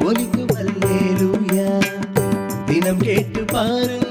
مجھ کو دن پار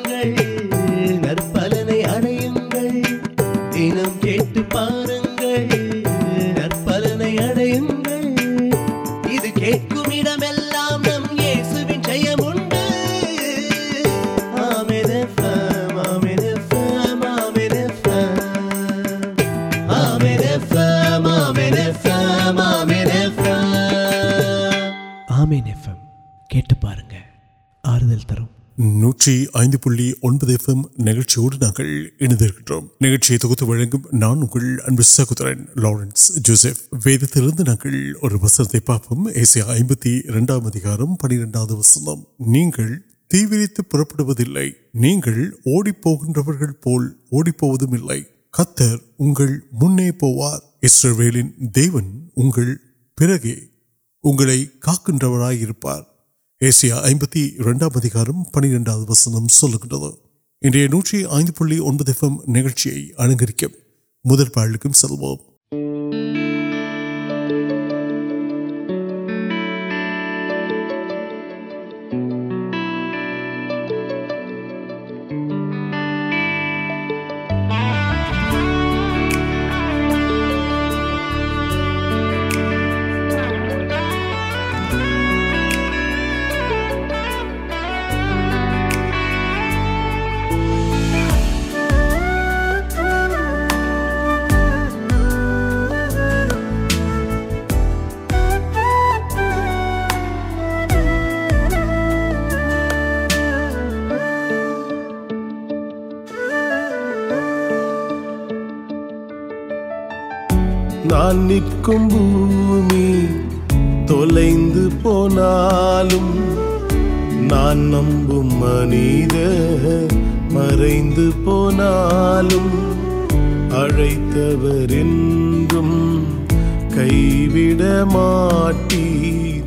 நூற்றி ஐந்து ایسیام پنڈا وسنگ سلے نوٹی آئی پڑھ نئی اڑک مدر پاڑک سلو نمن پوال منی مرد ابھی ابتی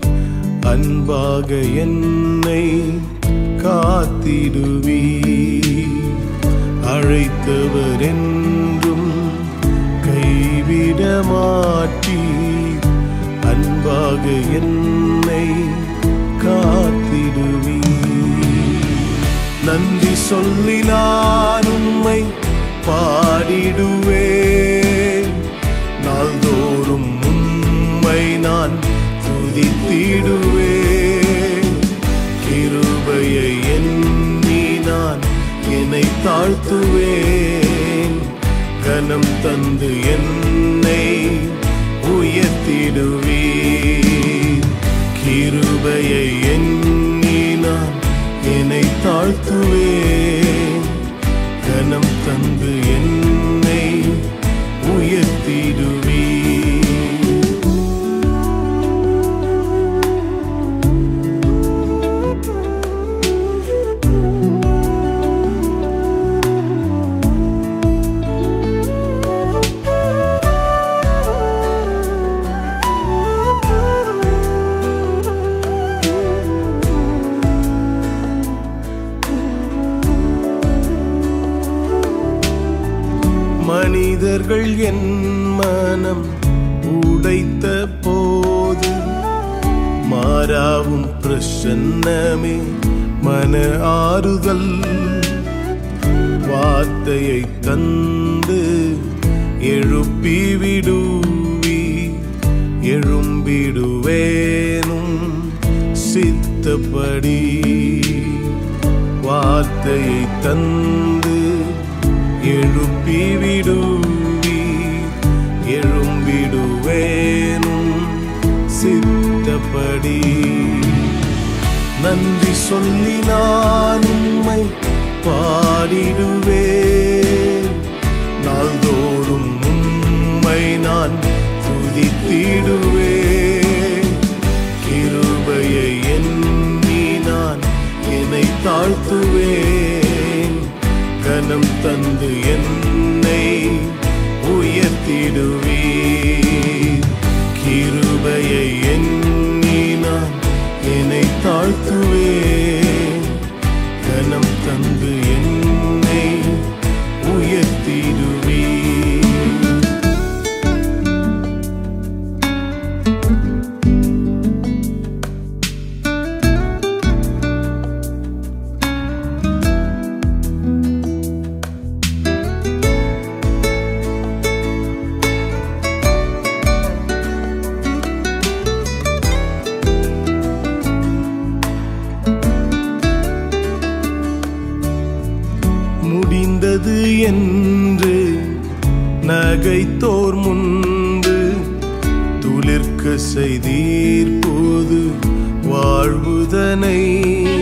نم ناندو نان تاو تن ان تاتو منت پارے من آرد ویو سیت پڑ نالد نانتی ناتو گنم تند نمین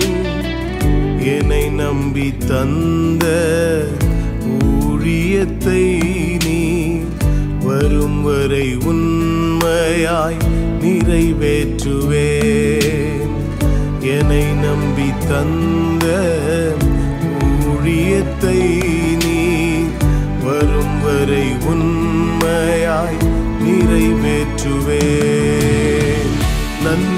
وائ نمین و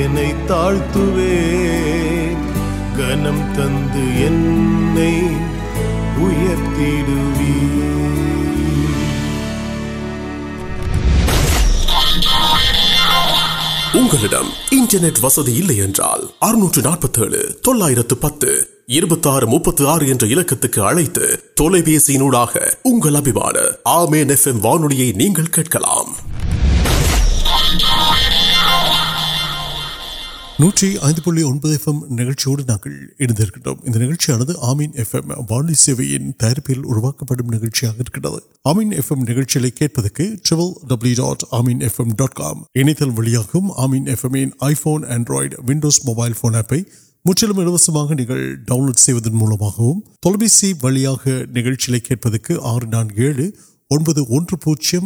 وسپت پت ملک ابھی وان ملیا نا پوجی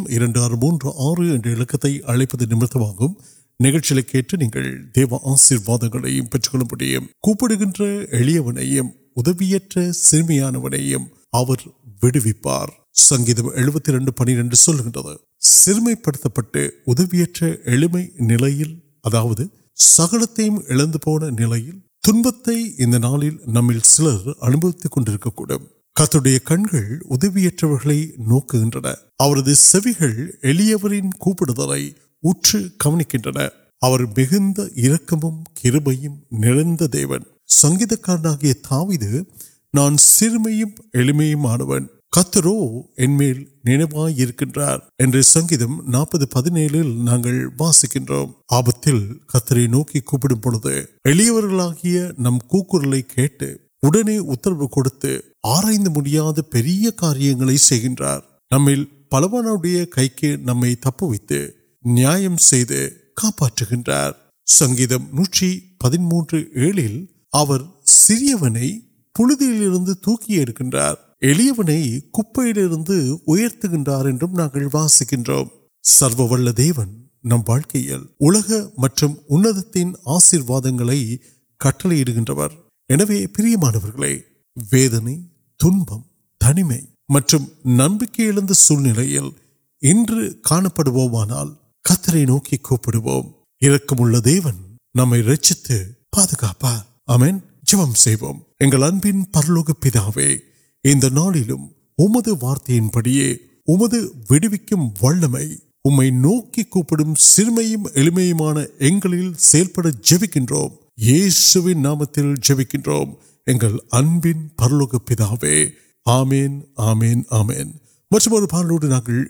آرکار நிகழ்ச்சிகளை கேட்டு நீங்கள் தேவ ஆசீர்வாதங்களையும் பெற்றுக்கொள்ள முடியும் கூப்பிடுகின்ற எளியவனையும் உதவியற்ற சிறுமியானவனையும் அவர் விடுவிப்பார் சங்கீதம் எழுபத்தி مار سوکری وتر نوکری نوکر آرائید میڈیا نمبر پلو کئی نمبر நியாயம் செய்து காப்பாற்றுகின்றார் சங்கீதம் நூற்றி பதிமூன்று ஏழில் அவர் சிறியவனை புழுதியிலிருந்து தூக்கி எடுக்கின்றார் எளியவனை குப்பையிலிருந்து உயர்த்துகின்றார் என்றும் நாங்கள் வாசிக்கின்றோம் சர்வ வல்ல தேவன் நம் வாழ்க்கையில் உலக மற்றும் உன்னதத்தின் ஆசீர்வாதங்களை கட்டளையிடுகின்றவர் எனவே பிரியமானவர்களே வேதனை துன்பம் தனிமை மற்றும் நம்பிக்கை இழந்த சூழ்நிலையில் இன்று காணப்படுவோமானால் கத்தரை நோக்கி கூப்பிடுவோம் இரக்கமுள்ள مطلوڈ نوکر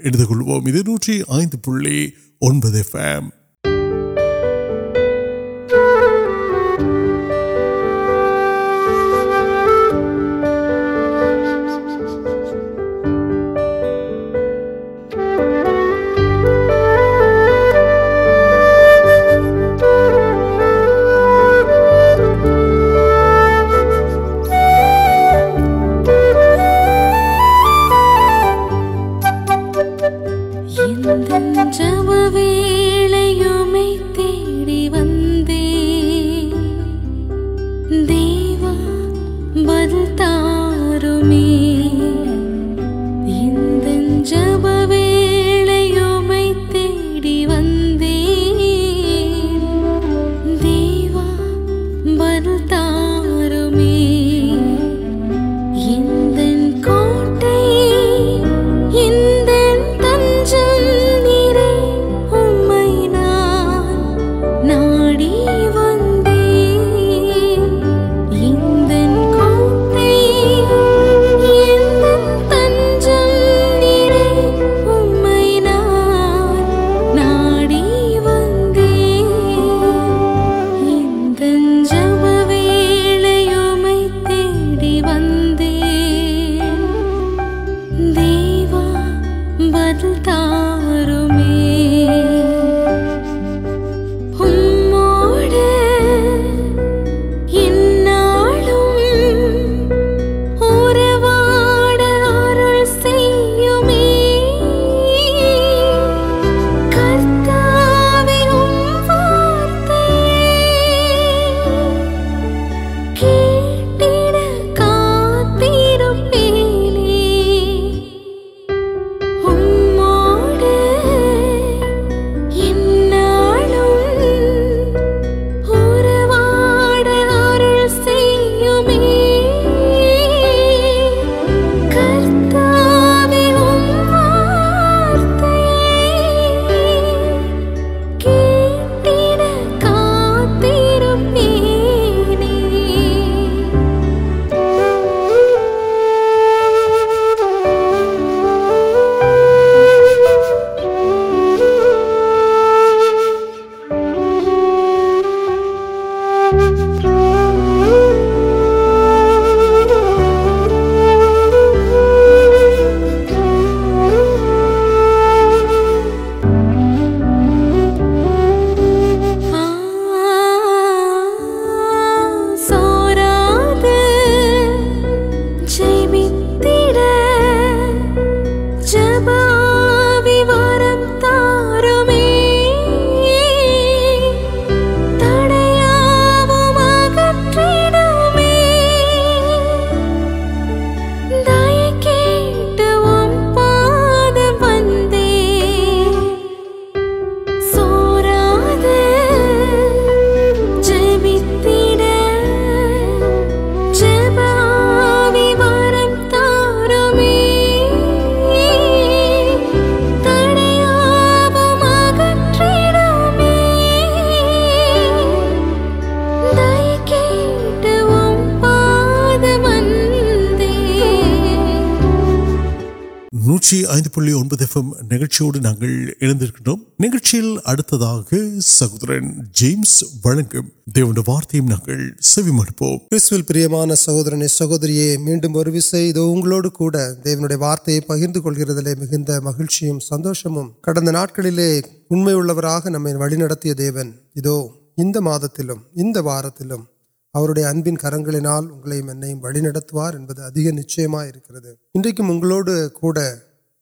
நூற்றி ஐந்து புள்ளி ஒன்பது எஃப்எம் நிகழ்ச்சியோடு நாங்கள் இணைந்திருக்கின்றோம் நிகழ்ச்சியில் அடுத்ததாக சகோதரன் ஜேம்ஸ் வழங்கும் தேவனுடைய வார்த்தையும் நாங்கள் செவிமடுப்போம் கிறிஸ்துவில் பிரியமான சகோதரனே சகோதரியே மீண்டும் ஒரு விசை இதோ உங்களோடு கூட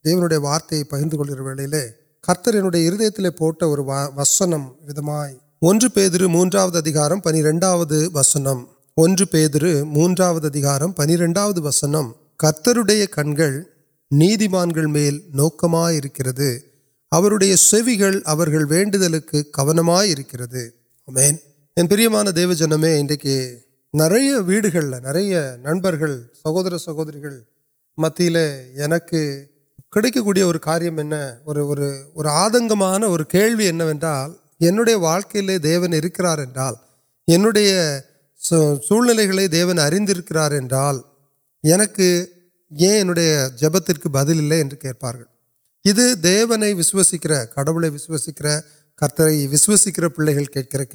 وارت پہ ہرد موکار پنر مدار پنر نوکم سے کھلے دیو جن میں نا ویڑ نگر سہور سہولی کھڑک كو كارم اور آدن اور كیلو ہے انڈیا واكل دیكر يہ سے وردہ كے اندر جب تلے كی كے پھر دیش كرش كر كروسكر پلے كی كے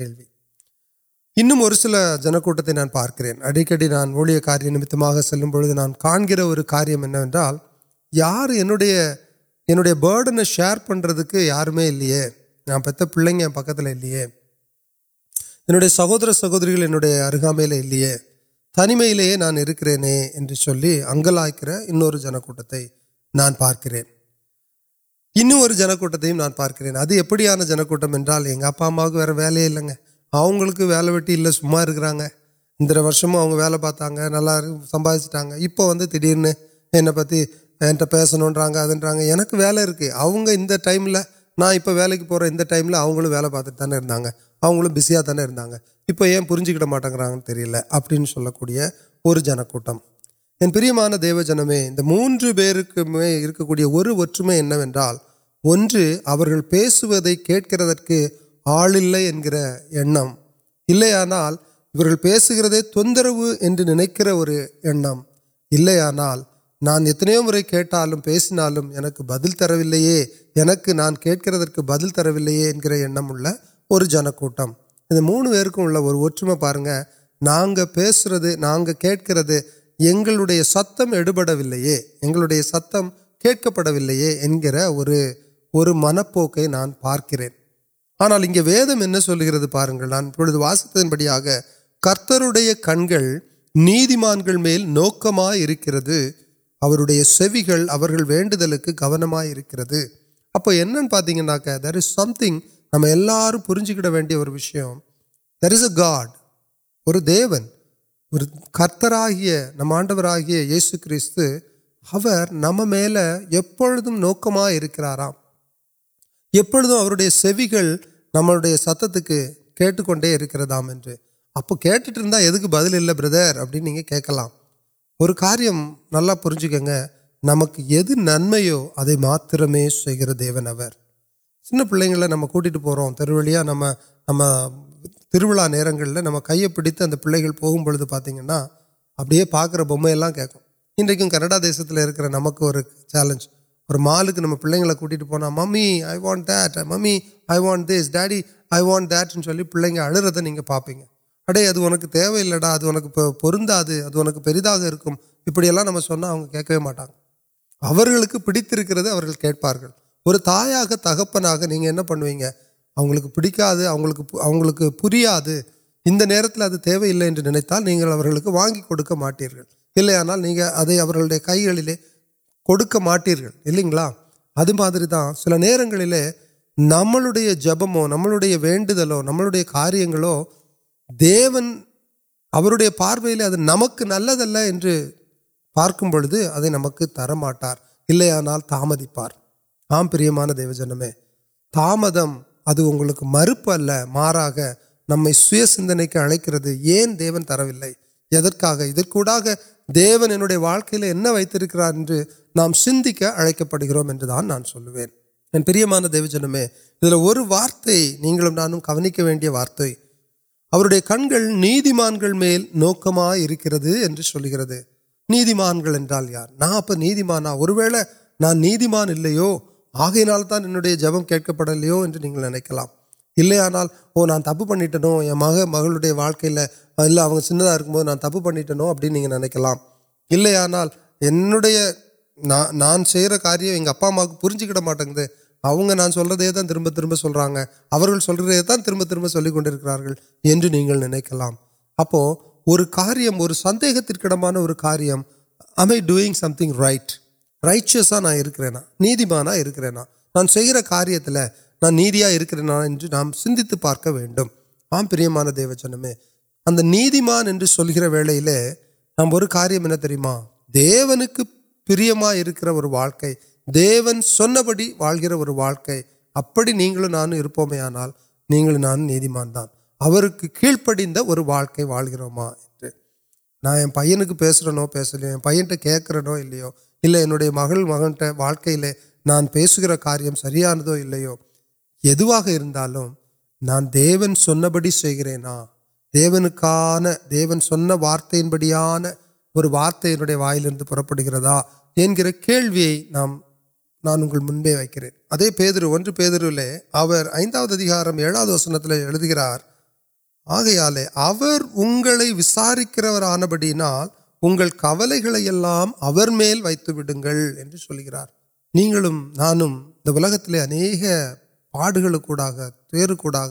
كرمر جن كو نان پاركرے اڑكی نان ورت نان كا كارہم یاڈ شرد یا یارم نہ پک دے سہور سہور ارگام تنیم نی اگلکر ان پارکرے ان پارکے ابھی ایپیاں جن کو اوکے واحد سمرا انشمت نلا سمپاری ادا وے ٹائم نا وے کی پائم عگل پاتے ہیں آگے بسیاں اپنجکے تریل ابھی اور جن کوٹم ان پر ماند جن میں موجود پیمکری اور میں پھر کچھ آلے اندر تر نکرونا نانت مرٹین بدل ترک بدل تر اور جن کو مون پہ میں ستمیا ستم کڑے اور من پوک نان پارکر آنا ویدم پارنگ واسطن بڑی آپ کرتر کنگ نیان نوکر واقت اپین پاتا در سمت نمارجک درس ا گاڈر دیون کرتر آڈر آیا یہ کتر نمکر اُردو سے نمبر ستکردام اپ کٹر بدل بردر ابھی کم اور کاریہ ناچکے نمک یو نمت میں سر دی نمکی پہ وڑیا نام نم تروا نر نم کئی پیت پہ پتینا ابڑے پاک با کم کنڈا دیسکر نمک نم پیٹ ممی ونٹ ممی وانٹ دانٹ دے پلر پاپیں اٹ اب اب پاؤں ابھی نمک کٹ گیت کار تا تک نہیں پیكا ہے ان نیو كے ناكیلے آنا ادائی عید كئی كوٹر ادھر سر نئے جب مو نو یا ون نئے كار دیارے نمک نل پارک بو نمکار پان جنم تامد مرپل نمائند اہ کر رہے دیون تر بلکہ دیون واقعی کرام سم نان سوین پر وارت نہیں کنکیا وارت کنمان میل نوکم ارکے نیمان یار ناپیمان اور نیمانو آگے نال تا ان کی پڑو نکلے او نان تب پڑھو مغ منگو نپ اب نکلانا انڈیا نا نان سر کاریہ پرینچک ترب تربی تربیت اپوارس نان سارے نان نی کر سارے آم پران ذوجن اگر نیمان ویل کاریہ دیونی پر دیون ساری وال گھر واقع ابھی نہیں پانا ناندیم دان کے کیڑ پڑوک وال گا نا پیاس کھک رہو مغ مغنٹ واقعی نان پیسہ کاریہ سیاانو یو نو دیان دیو وارتن بڑیانارت وائی لڑ پڑا کئی نام نانگ منکر ادے اندر وسنتی آگے والے اگلے وسارکران بڑھا کول گیا میل ویڈیو نانک پاڑا تیرکوڑا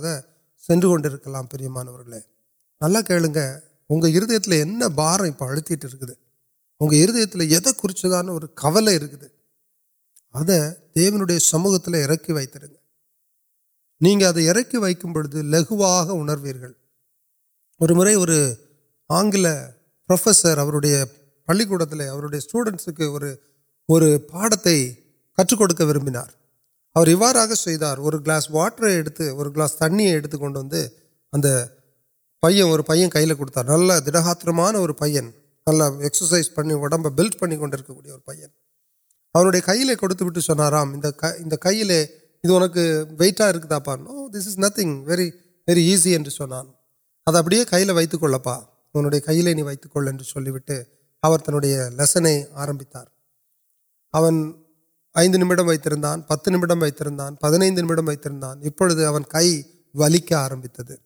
سنکلام پر مانے نا کھیلیں اگر ہر بار اڑتی ہے اگر ہر یہ کبل اد دی سموتھ لگوا اروائی اور آنگل پر پڑکوٹ اسٹوڈنٹس کی اور پاڑتے کچھ وربن اور چار گلاس واٹر اور گلاس تینک پہ اور پیان کئی کڑتا نل درام اور پیان نل ایکس پڑی اڑ بلٹ پڑے اور پن اُنڈے کئی لے کچھ کئی لے کے ویٹاپانو دِس نتی ویری ازان ادا کئی لے ویت کلپے کئی وی چلے لس آرمیت نمٹم وان پت نئی نمٹم وپڑے کئی ولیک آرمت ہے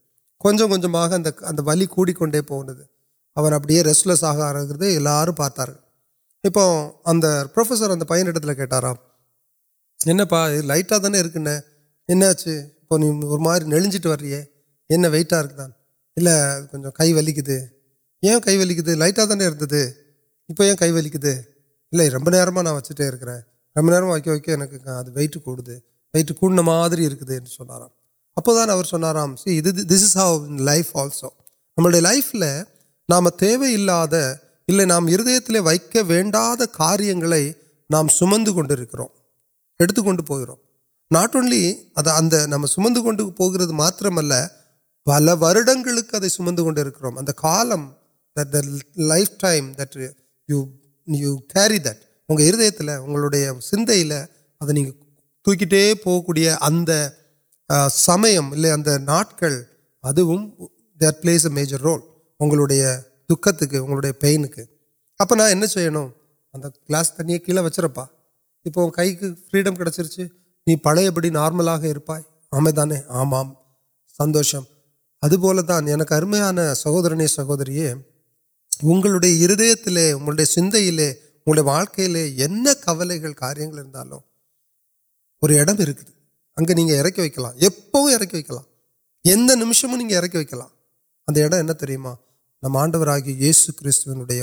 کچھ کچھ ولی کنٹ پہ ابڑی ریسٹلس آگے پارتار اپفسر پہار پا لا تے انچی اور مار نجیٹ ویے ویٹا کچھ کئی ولیکدہ اپن کئی ولیکدی روب نا نا وکٹے رب نوک وقت ویٹ کو ویٹ کو مارکیٹ اپان دِس لائف آلسو نئےف نام تیویل اِلے نام ہر وار نام سمندر ناٹ اون سمن کو پوک رہے مترمل پلک سمندر وہ ہردے سند نہیں تاکک اد سم ادو د میجر روز اگر துக்கத்துக்கு உங்களுடைய பெயினுக்கு அப்போ நான் என்ன செய்யணும் அந்த கிளாஸ் தண்ணியை கீழே வச்சிரப்பா இப்போ உன் கைக்கு ஃப்ரீடம் கிடச்சிருச்சு நீ பழையபடி நார்மலாக இருப்பாய் ஆமே தானே ஆமாம் சந்தோஷம் அதுபோல தான் எனக்கு அருமையான சகோதரனே சகோதரியே உங்களுடைய இருதயத்திலே உங்களுடைய சிந்தையிலே உங்களுடைய வாழ்க்கையிலே என்ன கவலைகள் காரியங்கள் இருந்தாலும் ஒரு இடம் இருக்குது அங்கே نم آڈر آسو کب پہ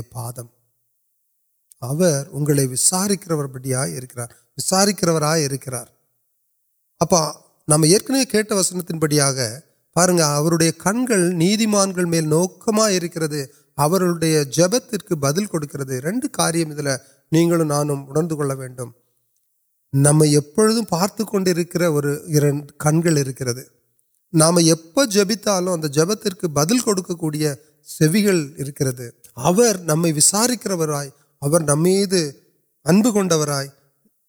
بڑا وسن دن بڑی کن نوکم جپت بدل کو نام امریکہ نمبر پارتک اور کنگل نام جبت جب تک بدل کو نمارکر اب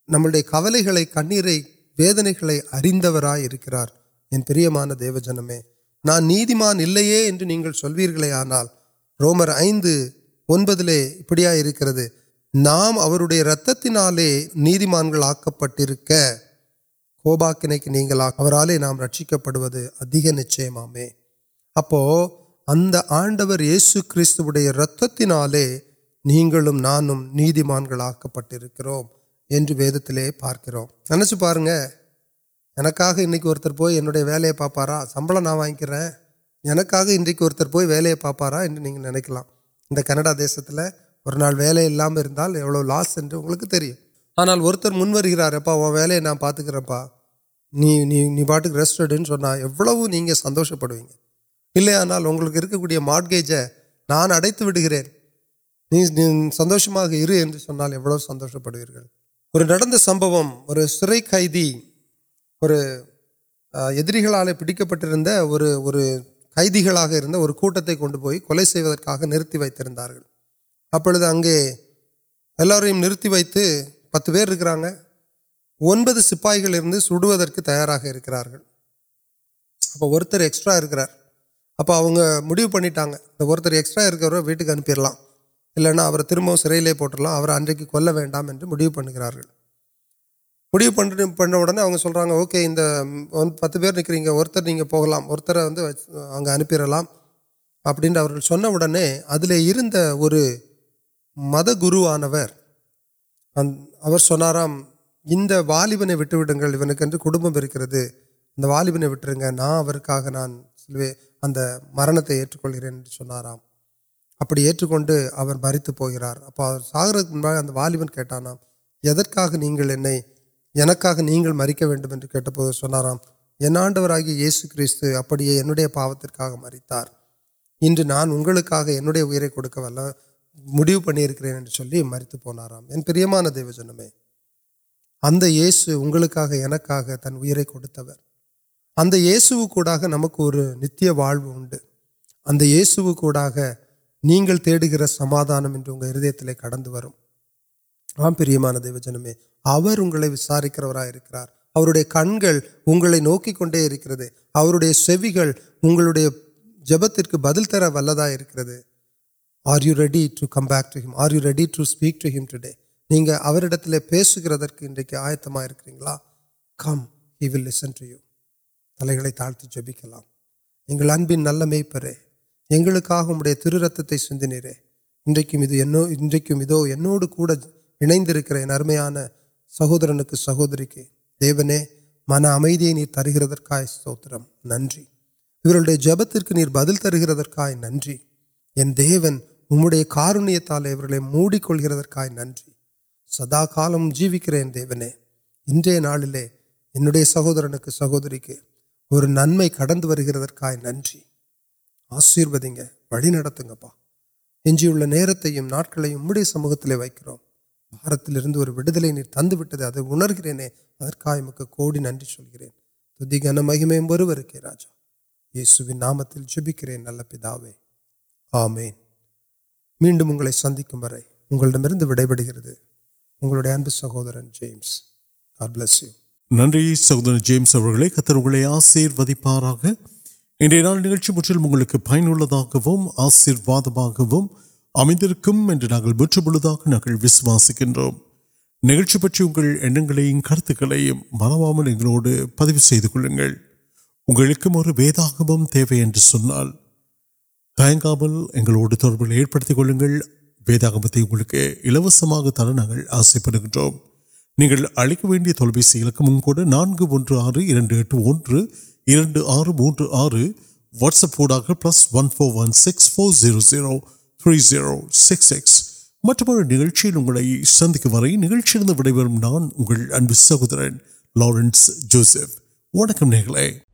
نول گئے کچھ اریندر دیو جنم نیمانے آنا رومرپے نام رالم آک پاکر نام رکو نش اب اب آڈر یہ سو کتنے رتم ناندیم آک پہ ویدت پارکرم نچیں انتر پوئی انل پاپارا سبل نا وائکیں انتر پوئی ولیا پاپارا نہیں نکلکا ان کنڈا دیس واپل ایو لاسک آنا اور منگار پا وہ پاتک کرا نہیں پاٹک ریسٹرڈ ایو سندوش پڑوی اِلے آنا وہ کرانے سندوشن ایوڑو سندوش پھر سموم اور سرے کئی اور پیٹک پٹر اور کئیداور نتار ابرم نت پی کراپ سلے سیار اور ایکسٹرا کر ابو پڑھا اور ایکسٹرا کرا ترب سی پٹرل کلو پڑ گیا میڈیو پڑھنے سلکے ان پتر نکریہ اور ابن ادل اور مدرسام ان والبنے انٹم ہے ان والبنے وٹریں نا مرکے مریت مریقار پاپتی میری نانک پڑے میری مان دی تنری اگر یہ سم کو نتیہ واؤ اگر یہ سب تیار سماد ہر کٹ مان دیسارکرا کرو جپت بدل تر واقعے آرک ٹوتھ آیت کل گئے تاڑ جبکل نل میں پھر یہاں تر رتنی انوڑک انکران سہور کے سہوری کے دیو من امدیات سوتر نن جپت بدل ترگ نن دیون نمبر کار موڈکل نن سدا کا جیوکر دیونی انہوں سہوری کے اور نم کٹکا نن آشیوت نرت سموت وارتلنی تند امرگے ادرک مکین نن چل گن مہیم واجا یسو نامکر نل پی آمین میڈ سند اگمے گئے اُن سہورن جیمس நன்றி சகோதரர் ஜேம்ஸ் அவர்களே கத்தர் உங்களை ஆசீர்வதிப்பாராக இன்றைய நாள் நிகழ்ச்சி முற்றிலும் உங்களுக்கு பயனுள்ளதாகவும் ஆசீர்வாதமாகவும் அமைந்திருக்கும் என்று நாங்கள் முற்றுமுழுதாக நாங்கள் விசுவாசிக்கின்றோம் நிகழ்ச்சி பற்றி உங்கள் எண்ணங்களையும் கருத்துக்களையும் மறவாமல் எங்களோடு பதிவு செய்து கொள்ளுங்கள் உங்களுக்கும் ஒரு வேதாகமம் தேவை என்று சொன்னால் தயங்காமல் எங்களோடு தொடர்புகளை ஏற்படுத்திக் கொள்ளுங்கள்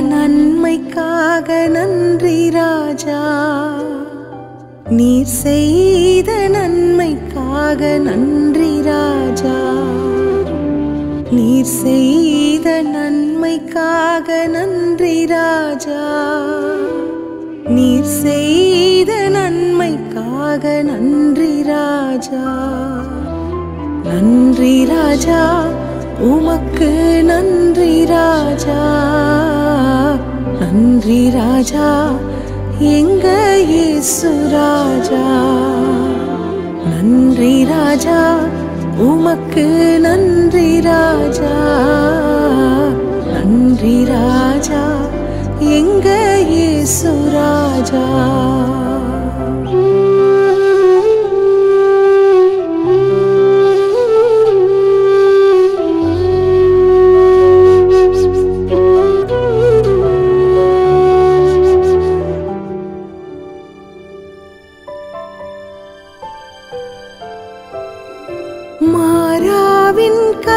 نمک نن راجا نمک نن راجا نمک نن راجا نید نمک نن راجا نن راجا نن راجا نن راجا یہ سراجا نن راجا امک نن راجا نن راجا یہ سراجا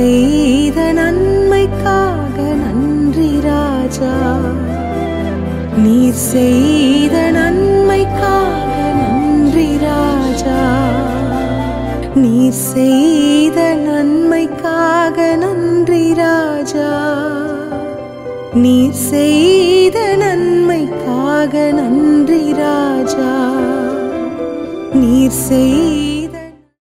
ناجاید نمک نمک نن راجا نمک نن راجا